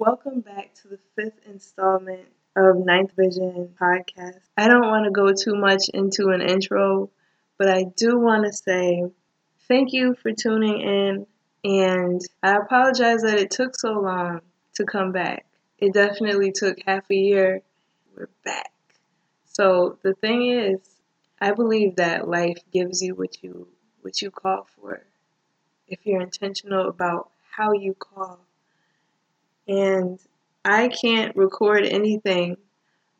Welcome back to the fifth installment of Ninth Vision podcast. I don't want to go too much into an intro, but I do want to say thank you for tuning in, and I apologize that it took so long to come back. It definitely took half a year. We're back. So the thing is, I believe that life gives you what you what you call for. If you're intentional about how you call. And I can't record anything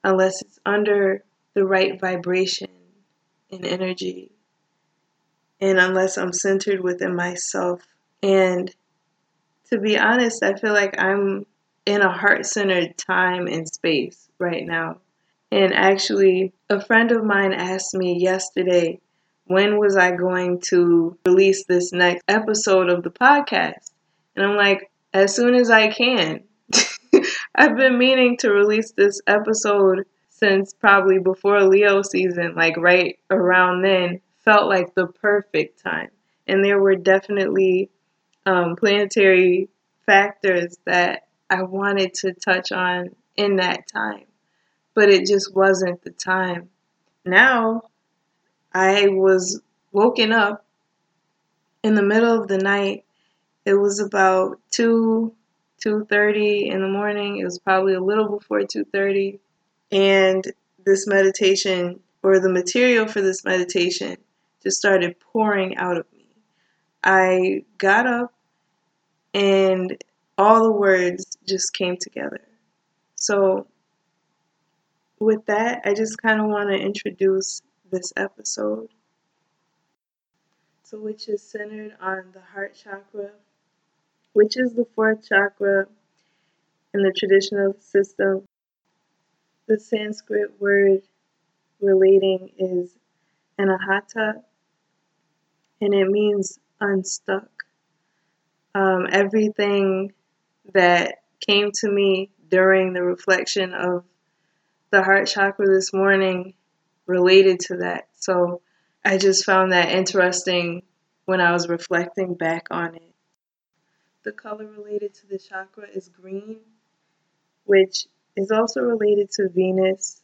unless it's under the right vibration and energy. And unless I'm centered within myself. And to be honest, I feel like I'm in a heart centered time and space right now. And actually, a friend of mine asked me yesterday, when was I going to release this next episode of the podcast? And I'm like, as soon as I can. I've been meaning to release this episode since probably before Leo season, like right around then, felt like the perfect time. And there were definitely um, planetary factors that I wanted to touch on in that time, but it just wasn't the time. Now, I was woken up in the middle of the night. It was about 2 2:30 in the morning. It was probably a little before 2:30 and this meditation or the material for this meditation just started pouring out of me. I got up and all the words just came together. So, with that, I just kind of want to introduce this episode. So, which is centered on the heart chakra, which is the fourth chakra in the traditional system. The Sanskrit word relating is anahata, and it means unstuck. Um, everything that came to me during the reflection of the heart chakra this morning related to that. So I just found that interesting when I was reflecting back on it. The color related to the chakra is green, which is also related to Venus.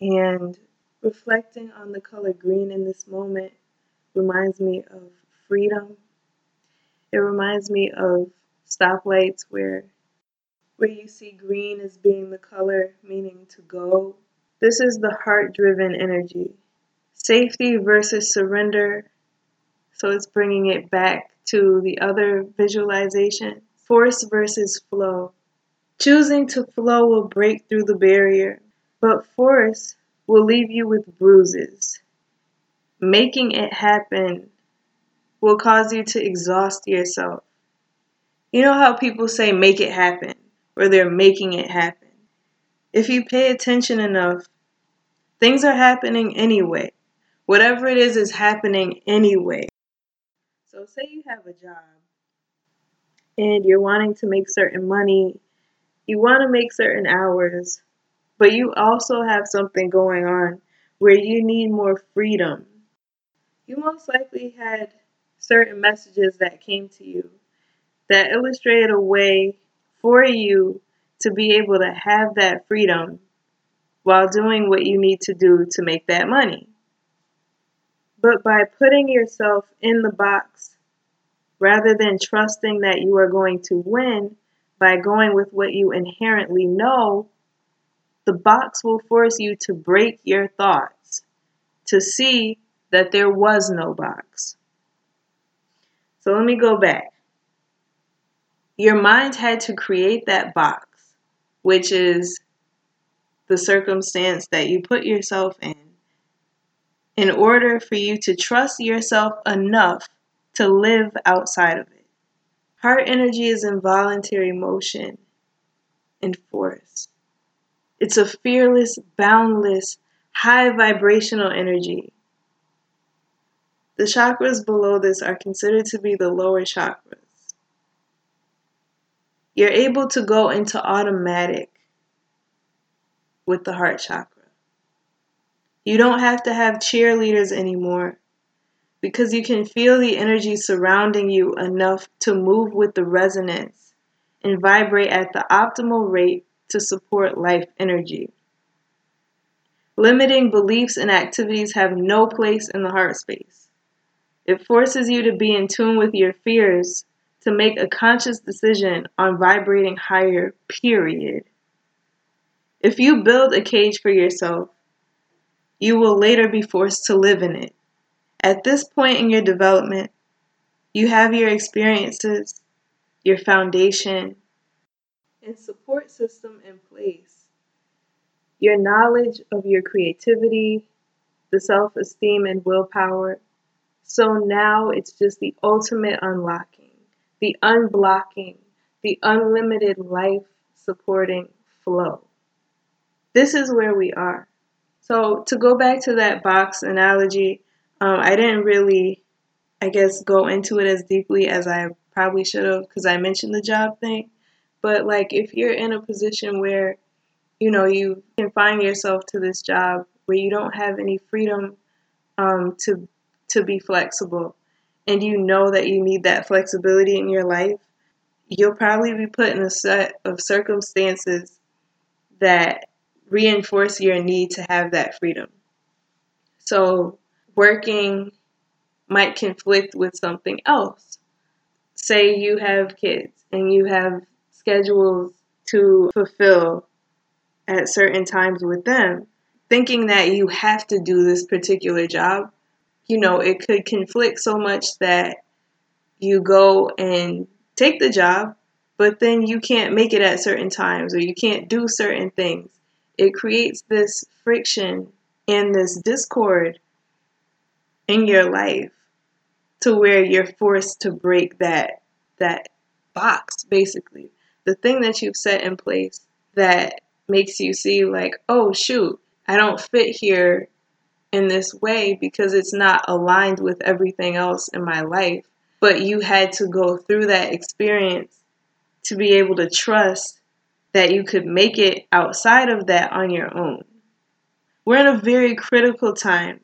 And reflecting on the color green in this moment reminds me of freedom. It reminds me of stoplights where where you see green as being the color meaning to go. This is the heart driven energy. Safety versus surrender. So it's bringing it back to the other visualization. Force versus flow. Choosing to flow will break through the barrier, but force will leave you with bruises. Making it happen will cause you to exhaust yourself. You know how people say make it happen, or they're making it happen. If you pay attention enough, things are happening anyway. Whatever it is is happening anyway. So, say you have a job and you're wanting to make certain money, you want to make certain hours, but you also have something going on where you need more freedom. You most likely had certain messages that came to you that illustrated a way for you to be able to have that freedom while doing what you need to do to make that money. But by putting yourself in the box rather than trusting that you are going to win by going with what you inherently know, the box will force you to break your thoughts to see that there was no box. So let me go back. Your mind had to create that box, which is the circumstance that you put yourself in, in order for you to trust yourself enough to live outside of it. Heart energy is involuntary motion and force. It's a fearless, boundless, high vibrational energy the chakras below this are considered to be the lower chakras. You're able to go into automatic with the heart chakra. You don't have to have cheerleaders anymore because you can feel the energy surrounding you enough to move with the resonance and vibrate at the optimal rate to support life energy. Limiting beliefs and activities have no place in the heart space. It forces you to be in tune with your fears to make a conscious decision on vibrating higher, period. If you build a cage for yourself, you will later be forced to live in it. At this point in your development, you have your experiences, your foundation, and support system in place. Your knowledge of your creativity, the self esteem and willpower. So now it's just the ultimate unlocking, the unblocking, the unlimited life supporting flow. This is where we are. So, to go back to that box analogy, um, I didn't really, I guess, go into it as deeply as I probably should have because I mentioned the job thing. But, like, if you're in a position where, you know, you confine yourself to this job where you don't have any freedom um, to, to be flexible, and you know that you need that flexibility in your life, you'll probably be put in a set of circumstances that reinforce your need to have that freedom. So, working might conflict with something else. Say you have kids and you have schedules to fulfill at certain times with them, thinking that you have to do this particular job, you know, it could conflict so much that you go and take the job, but then you can't make it at certain times or you can't do certain things. It creates this friction and this discord in your life to where you're forced to break that that box basically. The thing that you've set in place that makes you see like oh shoot i don't fit here in this way because it's not aligned with everything else in my life. But you had to go through that experience to be able to trust that you could make it outside of that on your own we're in a very critical time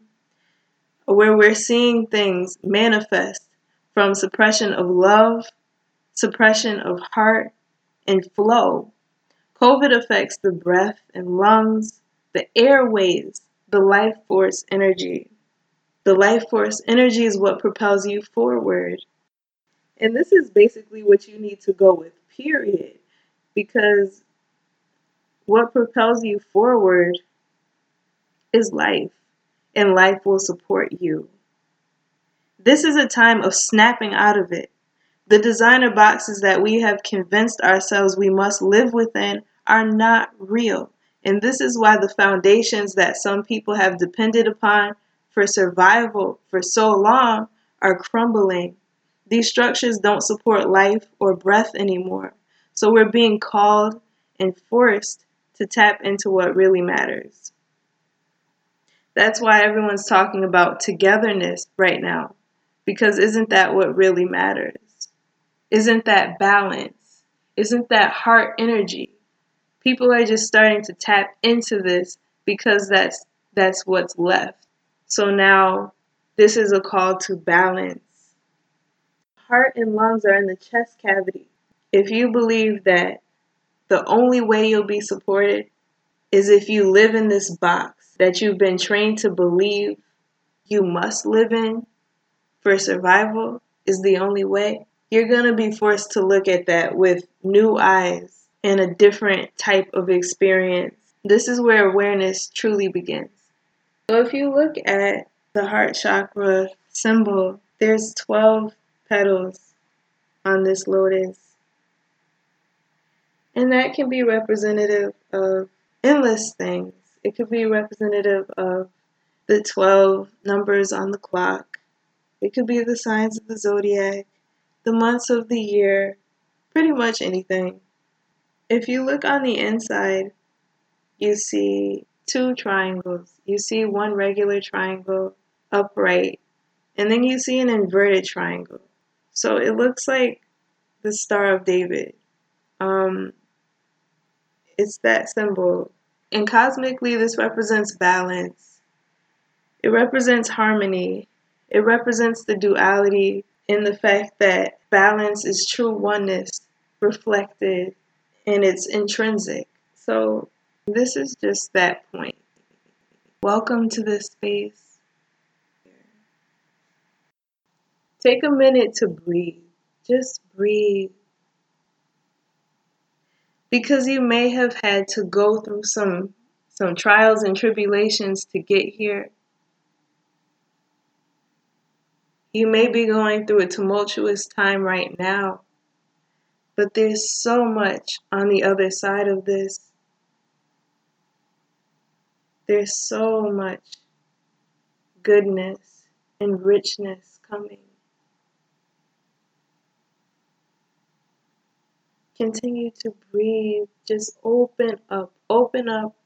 where we're seeing things manifest from suppression of love, suppression of heart, and flow. COVID affects the breath and lungs, the airways, the life force energy. The life force energy is what propels you forward. And this is basically what you need to go with, period. Because what propels you forward is life and life will support you. This is a time of snapping out of it. The designer boxes that we have convinced ourselves we must live within are not real. And this is why the foundations that some people have depended upon for survival for so long are crumbling. These structures don't support life or breath anymore. So we're being called and forced to tap into what really matters. That's why everyone's talking about togetherness right now. Because isn't that what really matters? Isn't that balance? Isn't that heart energy? People are just starting to tap into this because that's that's what's left. So now this is a call to balance. Heart and lungs are in the chest cavity. If you believe that the only way you'll be supported is if you live in this box that you've been trained to believe you must live in for survival is the only way, you're going to be forced to look at that with new eyes and a different type of experience. This is where awareness truly begins. So if you look at the heart chakra symbol, there's 12 petals on this lotus. And that can be representative of endless things. It could be representative of the 12 numbers on the clock. It could be the signs of the zodiac, the months of the year, pretty much anything. If you look on the inside, you see two triangles. You see one regular triangle upright, and then you see an inverted triangle. So it looks like the Star of David. Um, it's that symbol and cosmically, this represents balance. It represents harmony. It represents the duality in the fact that balance is true oneness. reflected and it's intrinsic. So, this is just that point. Welcome to this space. Take a minute to breathe. Just breathe. Because you may have had to go through some some trials and tribulations to get here. You may be going through a tumultuous time right now, but there's so much on the other side of this. There's so much goodness and richness coming. Continue to breathe. Just open up. Open up.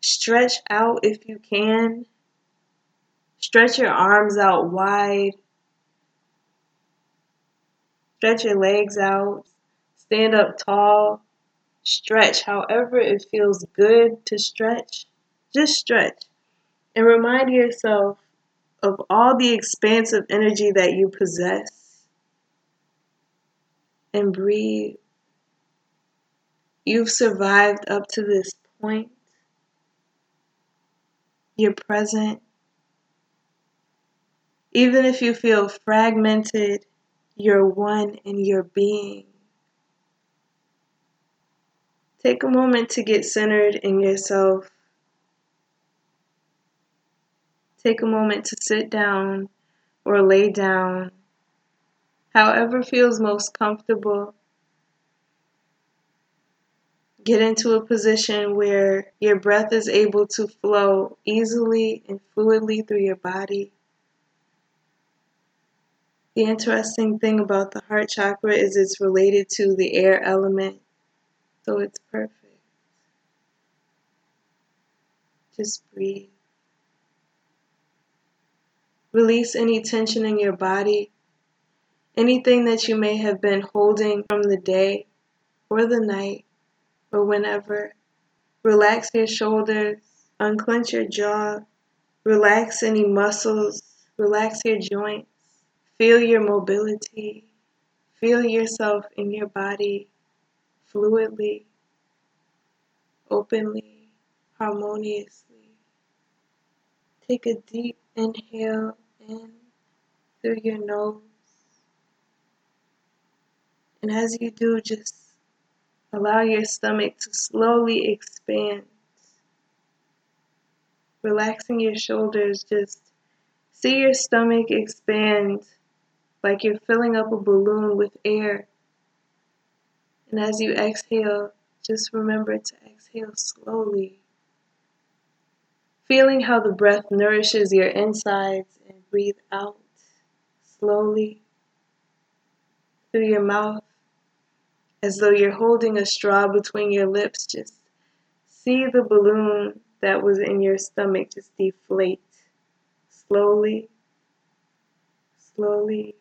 Stretch out if you can. Stretch your arms out wide. Stretch your legs out. Stand up tall. Stretch however it feels good to stretch. Just stretch. And remind yourself of all the expansive energy that you possess. And breathe. You've survived up to this point. You're present. Even if you feel fragmented, you're one in your being. Take a moment to get centered in yourself. Take a moment to sit down or lay down, however feels most comfortable. Get into a position where your breath is able to flow easily and fluidly through your body. The interesting thing about the heart chakra is it's related to the air element, so it's perfect. Just breathe. Release any tension in your body, anything that you may have been holding from the day or the night or whenever. Relax your shoulders, unclench your jaw, relax any muscles, relax your joints, feel your mobility, feel yourself in your body fluidly, openly, harmoniously. Take a deep inhale in through your nose. And as you do, just Allow your stomach to slowly expand. Relaxing your shoulders, just see your stomach expand like you're filling up a balloon with air. And as you exhale, just remember to exhale slowly. Feeling how the breath nourishes your insides and breathe out slowly through your mouth as though you're holding a straw between your lips. Just see the balloon that was in your stomach just deflate slowly, slowly.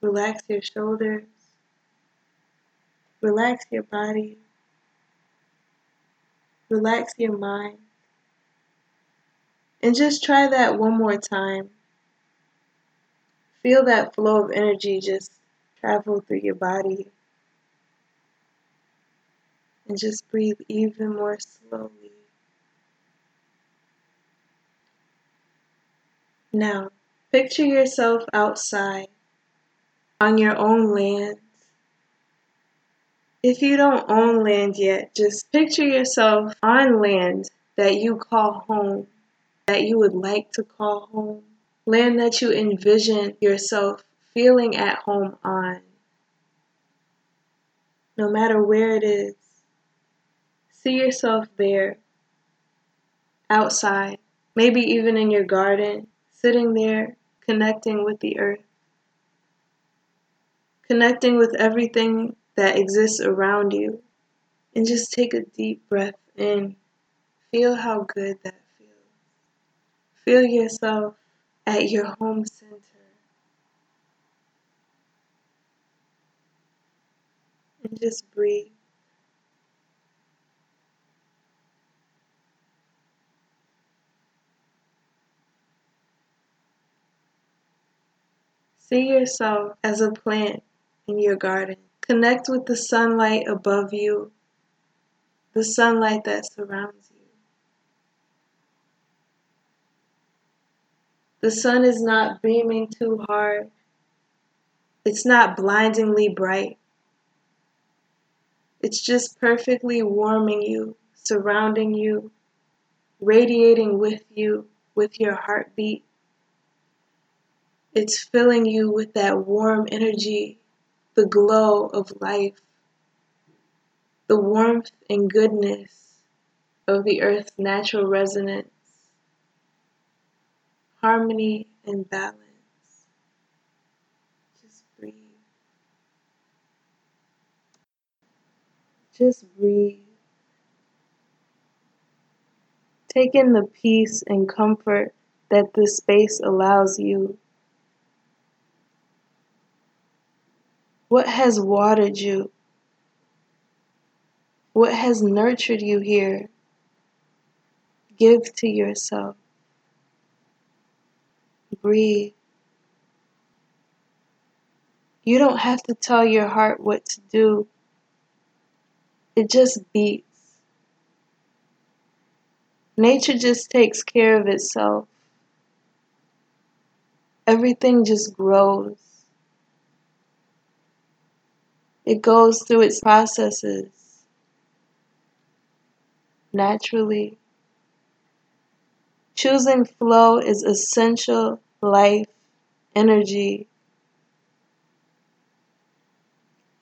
Relax your shoulders, relax your body, relax your mind. And just try that one more time. Feel that flow of energy just travel through your body. And just breathe even more slowly. Now, picture yourself outside on your own land. If you don't own land yet, just picture yourself on land that you call home, that you would like to call home, land that you envision yourself feeling at home on. No matter where it is, see yourself there, outside, maybe even in your garden, sitting there, connecting with the earth, connecting with everything that exists around you. And just take a deep breath in. Feel how good that feels. Feel yourself at your home center. And just breathe. See yourself as a plant in your garden. Connect with the sunlight above you, the sunlight that surrounds you. The sun is not beaming too hard. It's not blindingly bright. It's just perfectly warming you, surrounding you, radiating with you, with your heartbeat. It's filling you with that warm energy, the glow of life, the warmth and goodness of the earth's natural resonance harmony and balance. Just breathe. Just breathe. Take in the peace and comfort that this space allows you. What has watered you? What has nurtured you here? Give to yourself. Breathe. You don't have to tell your heart what to do, it just beats. Nature just takes care of itself. Everything just grows. It goes through its processes naturally. Choosing flow is essential life energy.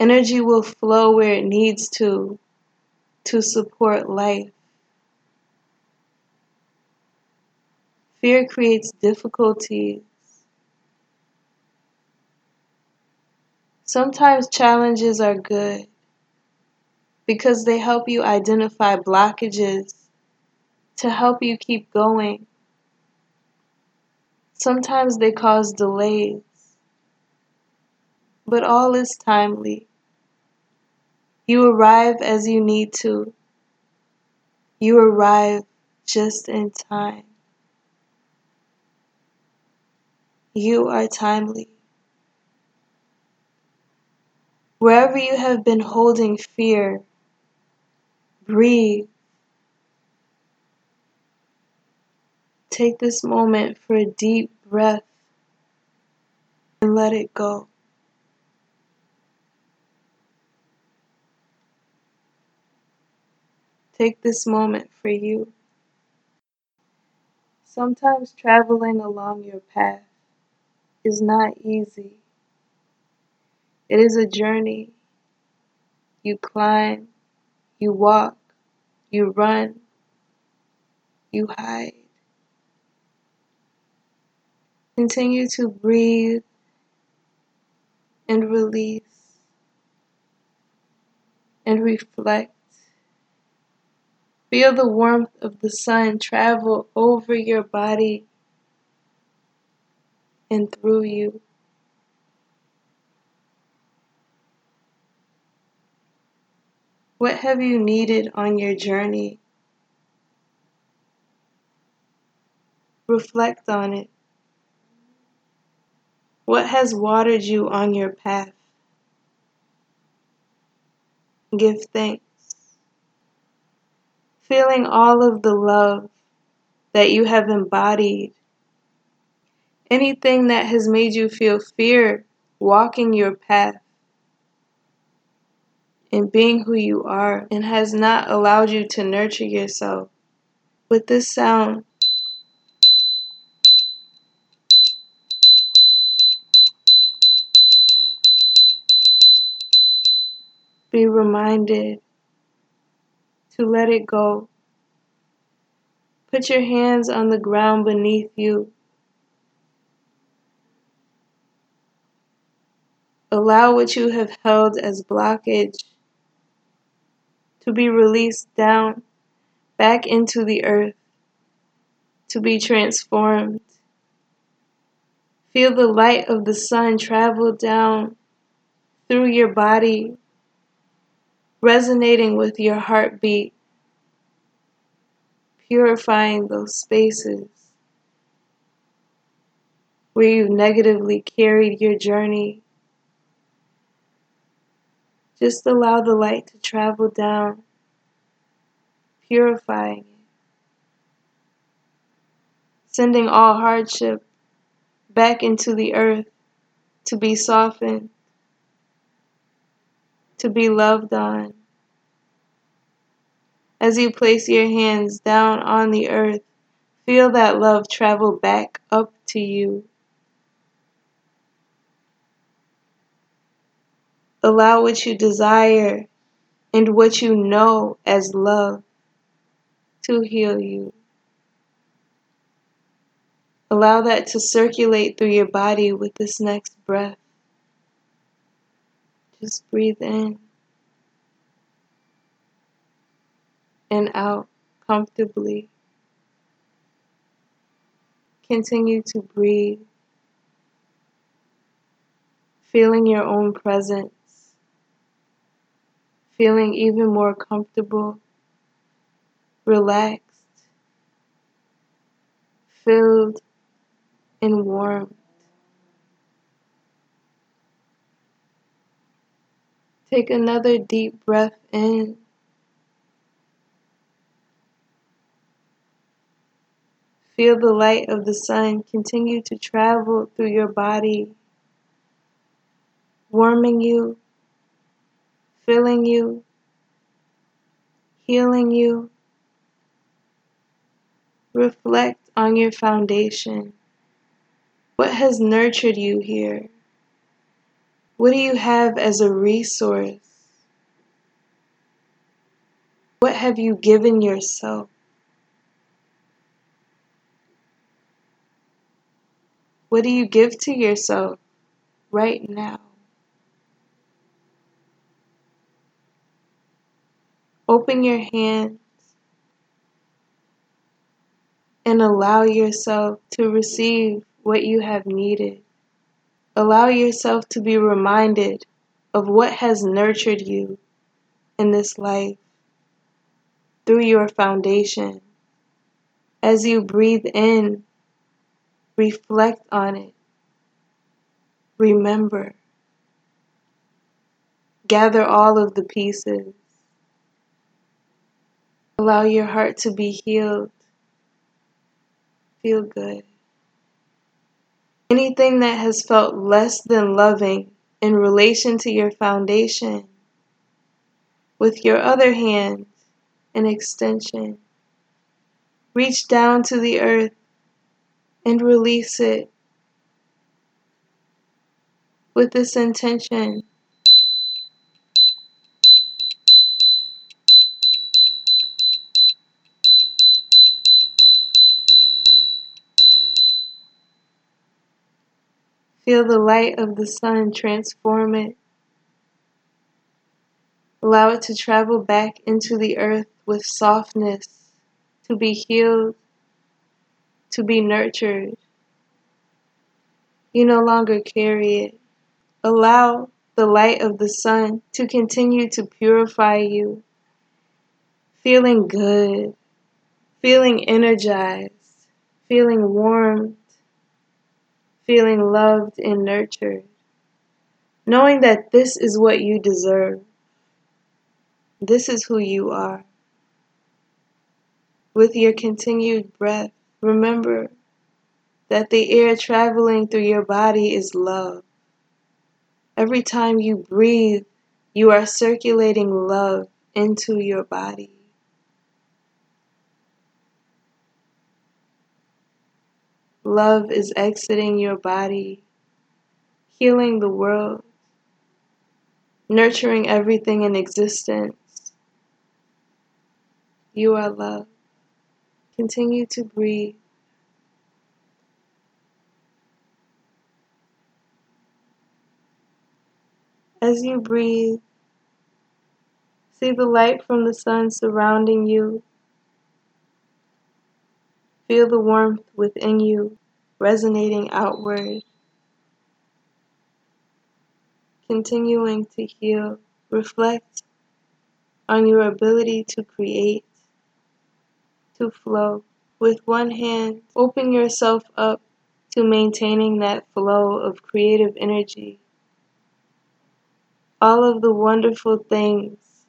Energy will flow where it needs to to support life. Fear creates difficulties. Sometimes challenges are good because they help you identify blockages to help you keep going. Sometimes they cause delays, but all is timely. You arrive as you need to. You arrive just in time. You are timely. Wherever you have been holding fear, breathe. Take this moment for a deep breath and let it go. Take this moment for you. Sometimes traveling along your path is not easy. It is a journey. You climb, you walk, you run, you hide. Continue to breathe and release and reflect. Feel the warmth of the sun travel over your body and through you. What have you needed on your journey? Reflect on it. What has watered you on your path? Give thanks. Feeling all of the love that you have embodied. Anything that has made you feel fear walking your path and being who you are and has not allowed you to nurture yourself. With this sound, be reminded to let it go. Put your hands on the ground beneath you. Allow what you have held as blockage to be released down back into the earth, to be transformed. Feel the light of the sun travel down through your body resonating with your heartbeat, purifying those spaces where you've negatively carried your journey. Just allow the light to travel down, purifying it, sending all hardship back into the earth to be softened, to be loved on. As you place your hands down on the earth, feel that love travel back up to you. Allow what you desire and what you know as love to heal you. Allow that to circulate through your body with this next breath. Just breathe in. and out comfortably. Continue to breathe, feeling your own presence, feeling even more comfortable, relaxed, filled, and warmed. Take another deep breath in. Feel the light of the sun continue to travel through your body, warming you, filling you, healing you. Reflect on your foundation. What has nurtured you here? What do you have as a resource? What have you given yourself? What do you give to yourself right now? Open your hands and allow yourself to receive what you have needed. Allow yourself to be reminded of what has nurtured you in this life through your foundation. As you breathe in, Reflect on it. Remember. Gather all of the pieces. Allow your heart to be healed. Feel good. Anything that has felt less than loving in relation to your foundation, with your other hand, an extension, reach down to the earth and release it with this intention. Feel the light of the sun transform it. Allow it to travel back into the earth with softness, to be healed to be nurtured. You no longer carry it. Allow the light of the sun to continue to purify you, feeling good, feeling energized, feeling warmed, feeling loved and nurtured, knowing that this is what you deserve. This is who you are. With your continued breath, Remember that the air traveling through your body is love. Every time you breathe, you are circulating love into your body. Love is exiting your body, healing the world, nurturing everything in existence. You are love. Continue to breathe. As you breathe, see the light from the sun surrounding you. Feel the warmth within you resonating outward. Continuing to heal, reflect on your ability to create to flow. With one hand, open yourself up to maintaining that flow of creative energy. all of the wonderful things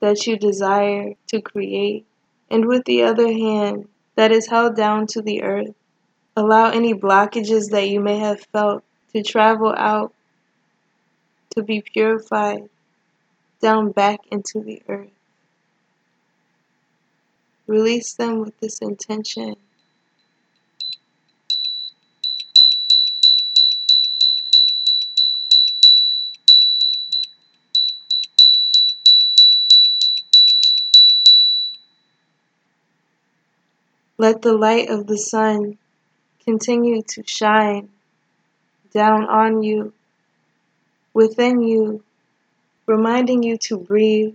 that you desire to create, and with the other hand that is held down to the earth. Allow any blockages that you may have felt to travel out, to be purified down back into the earth. Release them with this intention. Let the light of the sun continue to shine down on you, within you, reminding you to breathe,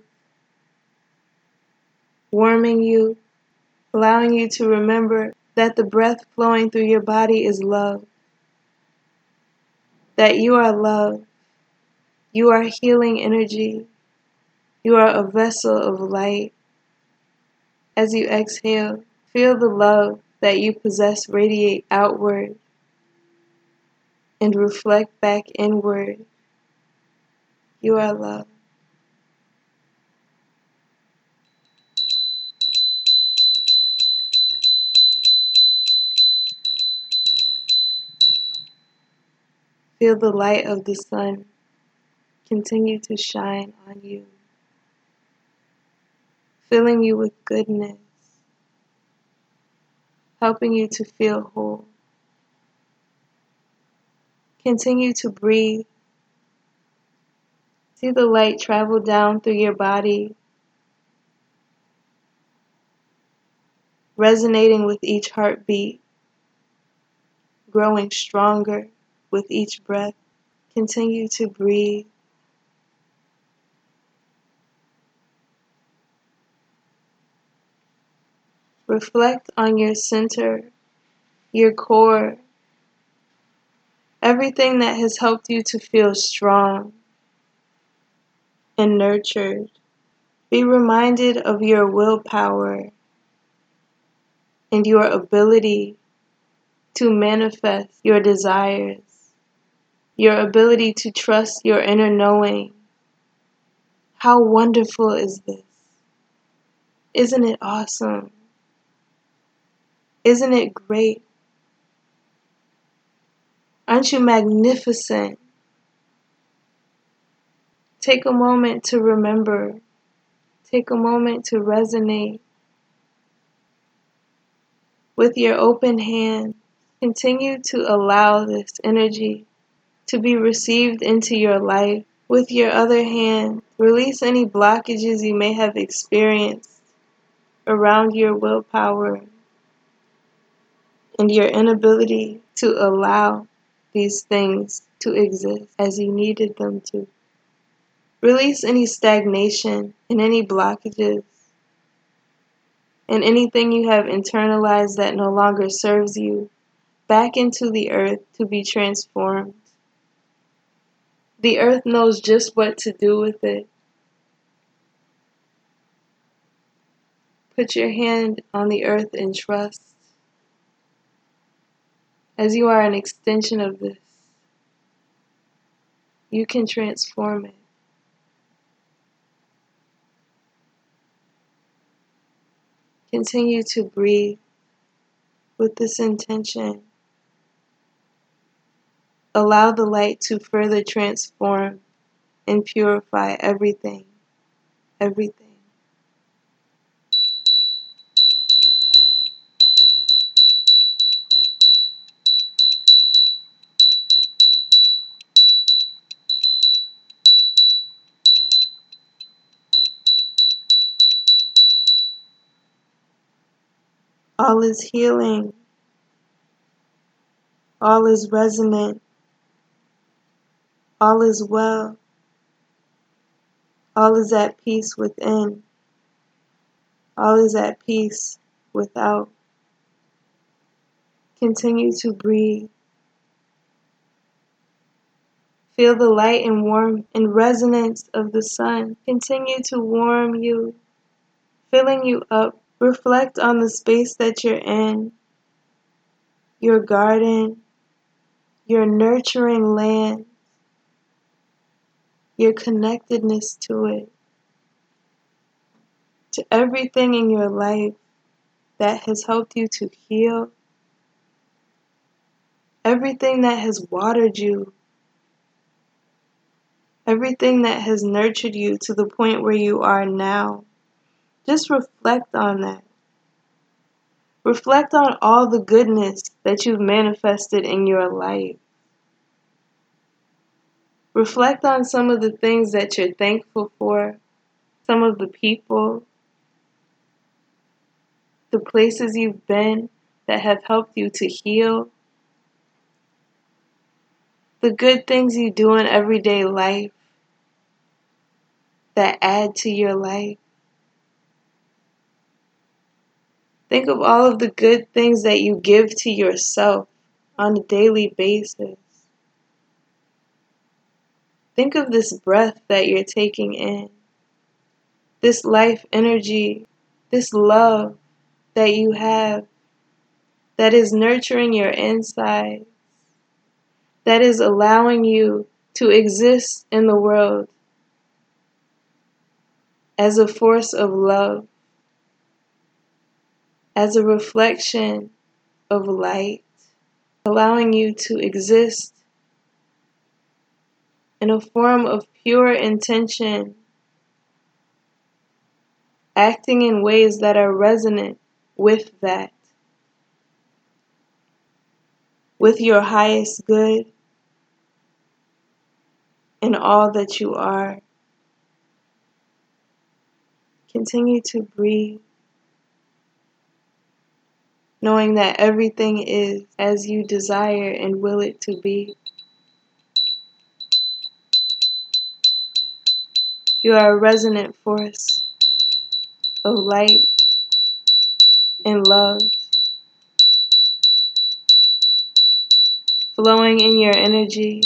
warming you, allowing you to remember that the breath flowing through your body is love, that you are love, you are healing energy, you are a vessel of light. As you exhale, feel the love that you possess radiate outward and reflect back inward. You are love. Feel the light of the sun continue to shine on you, filling you with goodness, helping you to feel whole. Continue to breathe. See the light travel down through your body, resonating with each heartbeat, growing stronger with each breath. Continue to breathe. Reflect on your center, your core, everything that has helped you to feel strong and nurtured. Be reminded of your willpower and your ability to manifest your desires, your ability to trust your inner knowing. How wonderful is this? Isn't it awesome? Isn't it great? Aren't you magnificent? Take a moment to remember. Take a moment to resonate. With your open hand, continue to allow this energy to be received into your life. With your other hand, release any blockages you may have experienced around your willpower and your inability to allow these things to exist as you needed them to. Release any stagnation and any blockages and anything you have internalized that no longer serves you back into the earth to be transformed. The earth knows just what to do with it. Put your hand on the earth and trust as you are an extension of this, you can transform it. Continue to breathe with this intention. Allow the light to further transform and purify everything, everything. All is healing. All is resonant. All is well. All is at peace within. All is at peace without. Continue to breathe. Feel the light and warmth and resonance of the sun continue to warm you, filling you up Reflect on the space that you're in, your garden, your nurturing land. your connectedness to it, to everything in your life that has helped you to heal, everything that has watered you, everything that has nurtured you to the point where you are now. Just reflect on that. Reflect on all the goodness that you've manifested in your life. Reflect on some of the things that you're thankful for, some of the people, the places you've been that have helped you to heal, the good things you do in everyday life that add to your life. Think of all of the good things that you give to yourself on a daily basis. Think of this breath that you're taking in, this life energy, this love that you have that is nurturing your insides, that is allowing you to exist in the world as a force of love as a reflection of light, allowing you to exist in a form of pure intention, acting in ways that are resonant with that, with your highest good in all that you are. Continue to breathe knowing that everything is as you desire and will it to be. You are a resonant force of light and love, flowing in your energy,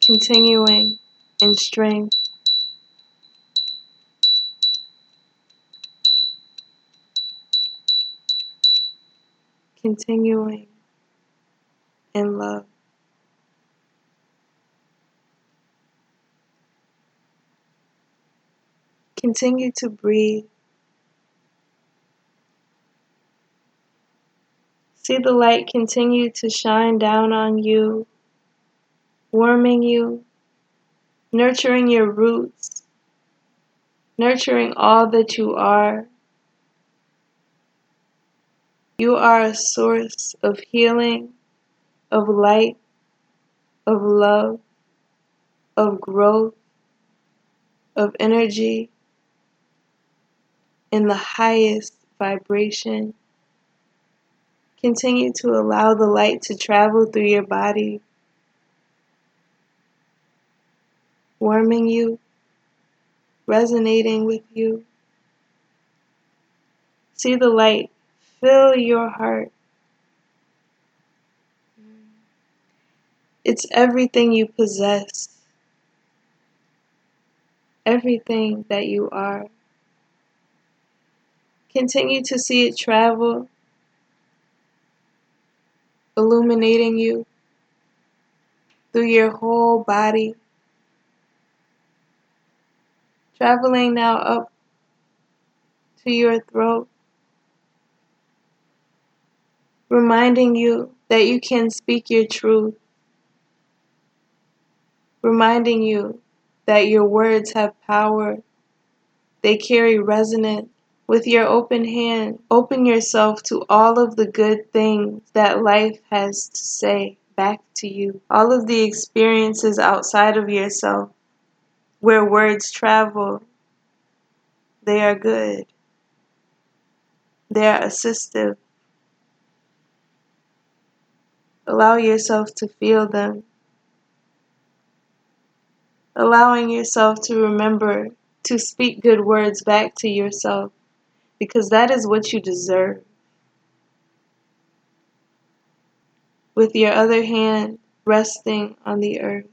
continuing in strength. Continuing in love. Continue to breathe. See the light continue to shine down on you, warming you, nurturing your roots, nurturing all that you are. You are a source of healing, of light, of love, of growth, of energy in the highest vibration. Continue to allow the light to travel through your body, warming you, resonating with you. See the light fill your heart. It's everything you possess, everything that you are. Continue to see it travel, illuminating you through your whole body, traveling now up to your throat reminding you that you can speak your truth, reminding you that your words have power, they carry resonance. With your open hand, open yourself to all of the good things that life has to say back to you, all of the experiences outside of yourself where words travel. They are good. They are assistive. Allow yourself to feel them. Allowing yourself to remember to speak good words back to yourself because that is what you deserve. With your other hand resting on the earth,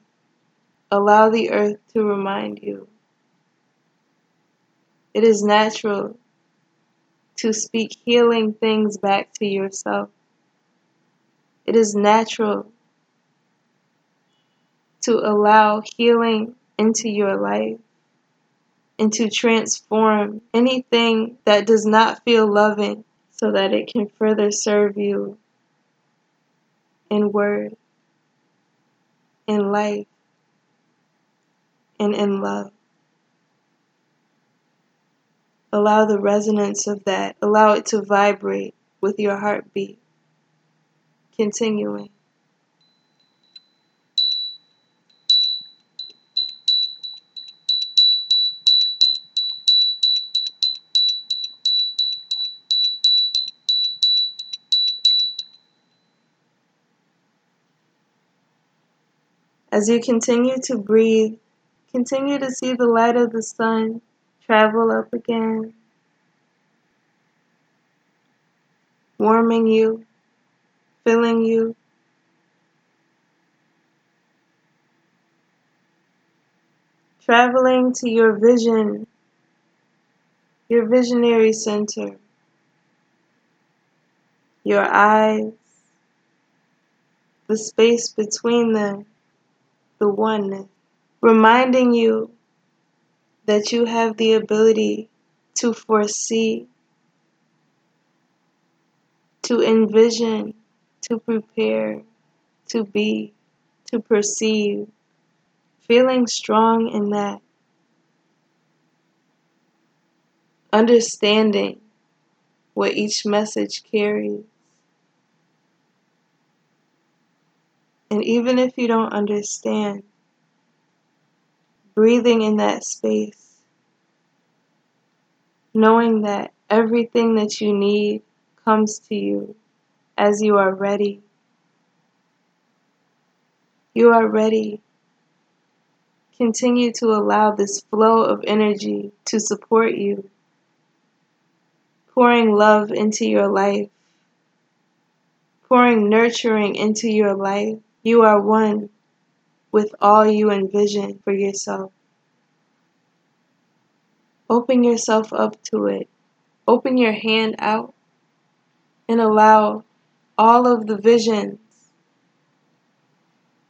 allow the earth to remind you. It is natural to speak healing things back to yourself. It is natural to allow healing into your life and to transform anything that does not feel loving so that it can further serve you in word, in life, and in love. Allow the resonance of that, allow it to vibrate with your heartbeat. Continuing. As you continue to breathe, continue to see the light of the sun travel up again, warming you, filling you. Traveling to your vision, your visionary center, your eyes, the space between them the oneness, reminding you that you have the ability to foresee, to envision, to prepare, to be, to perceive, feeling strong in that. Understanding what each message carries. And even if you don't understand, breathing in that space, knowing that everything that you need comes to you as you are ready. You are ready. Continue to allow this flow of energy to support you, pouring love into your life, pouring nurturing into your life. You are one with all you envision for yourself. Open yourself up to it. Open your hand out and allow all of the visions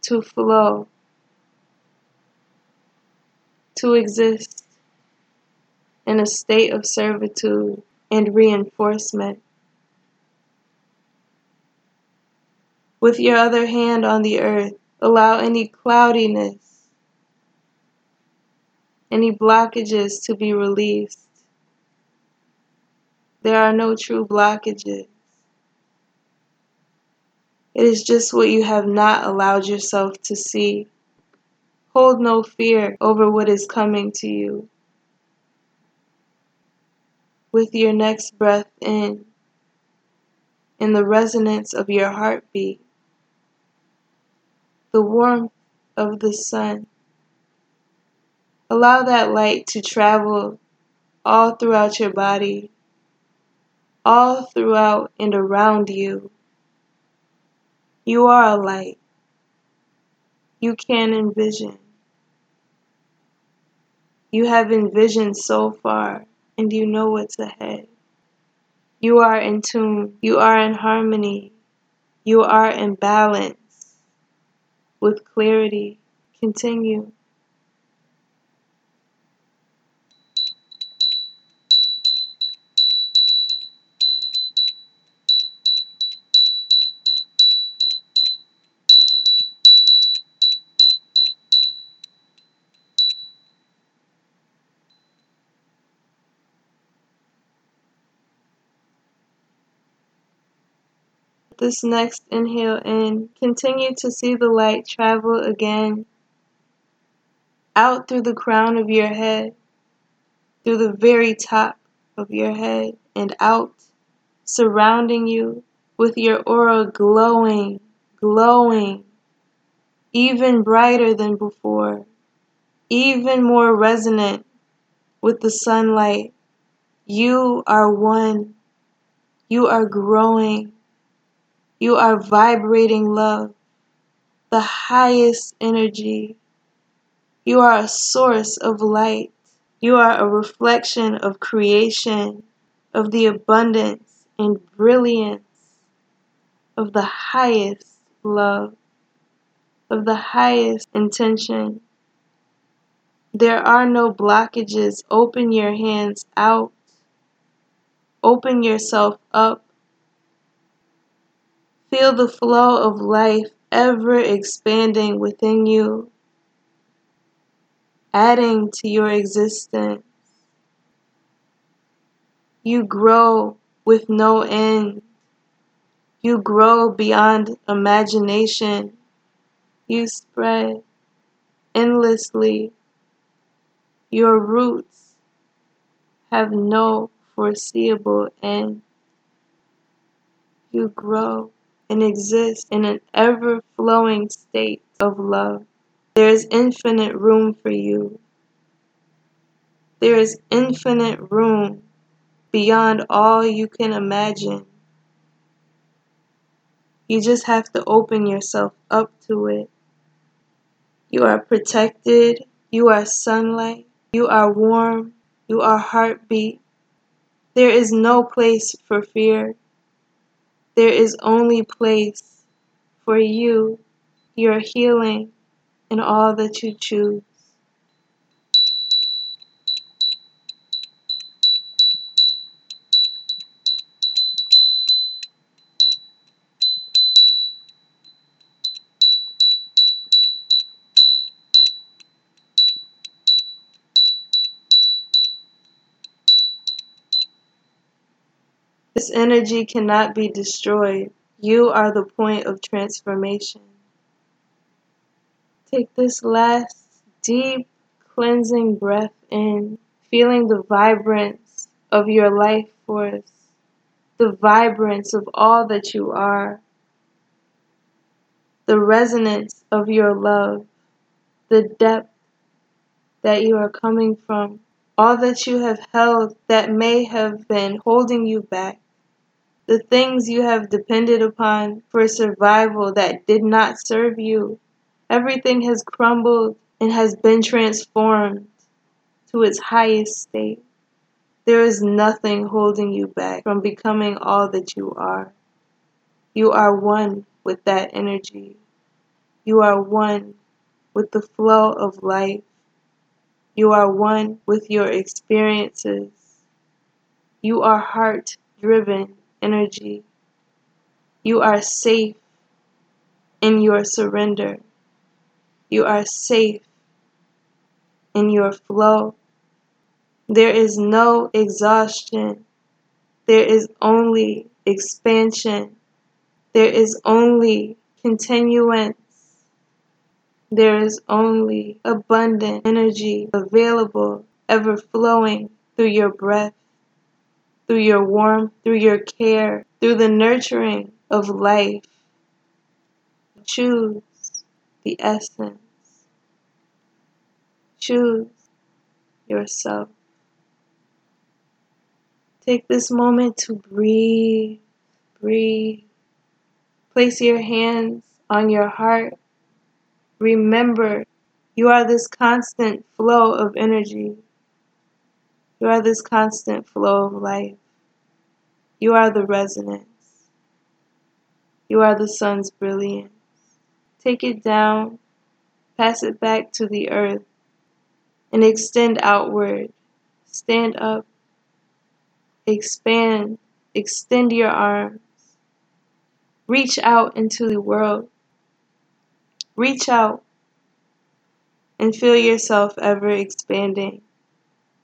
to flow, to exist in a state of servitude and reinforcement. With your other hand on the earth, allow any cloudiness, any blockages to be released. There are no true blockages. It is just what you have not allowed yourself to see. Hold no fear over what is coming to you. With your next breath in, in the resonance of your heartbeat, the warmth of the sun. Allow that light to travel all throughout your body, all throughout and around you. You are a light. You can envision. You have envisioned so far, and you know what's ahead. You are in tune. You are in harmony. You are in balance with clarity. Continue. This next inhale in, continue to see the light travel again out through the crown of your head, through the very top of your head, and out, surrounding you with your aura glowing, glowing, even brighter than before, even more resonant with the sunlight. You are one. You are growing. You are vibrating love, the highest energy. You are a source of light. You are a reflection of creation, of the abundance and brilliance of the highest love. of the highest intention. There are no blockages. Open your hands out. Open yourself up. Feel the flow of life ever expanding within you, adding to your existence. You grow with no end. You grow beyond imagination. You spread endlessly. Your roots have no foreseeable end. You grow and exist in an ever flowing state of love. There is infinite room for you. There is infinite room beyond all you can imagine. You just have to open yourself up to it. You are protected. You are sunlight. You are warm. You are heartbeat. There is no place for fear. There is only place for you, your healing, and all that you choose. This energy cannot be destroyed. You are the point of transformation. Take this last deep cleansing breath in, feeling the vibrance of your life force, the vibrance of all that you are, the resonance of your love, the depth that you are coming from, all that you have held that may have been holding you back the things you have depended upon for survival that did not serve you. Everything has crumbled and has been transformed to its highest state. There is nothing holding you back from becoming all that you are. You are one with that energy. You are one with the flow of life. You are one with your experiences. You are heart driven energy. You are safe in your surrender. You are safe in your flow. There is no exhaustion. There is only expansion. There is only continuance. There is only abundant energy available, ever flowing through your breath through your warmth, through your care, through the nurturing of life. Choose the essence. Choose yourself. Take this moment to breathe, breathe. Place your hands on your heart. Remember, you are this constant flow of energy. You are this constant flow of life. You are the resonance. You are the sun's brilliance. Take it down, pass it back to the earth, and extend outward. Stand up, expand, extend your arms. Reach out into the world. Reach out and feel yourself ever expanding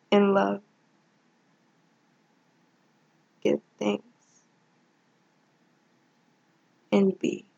in love give thanks, and be.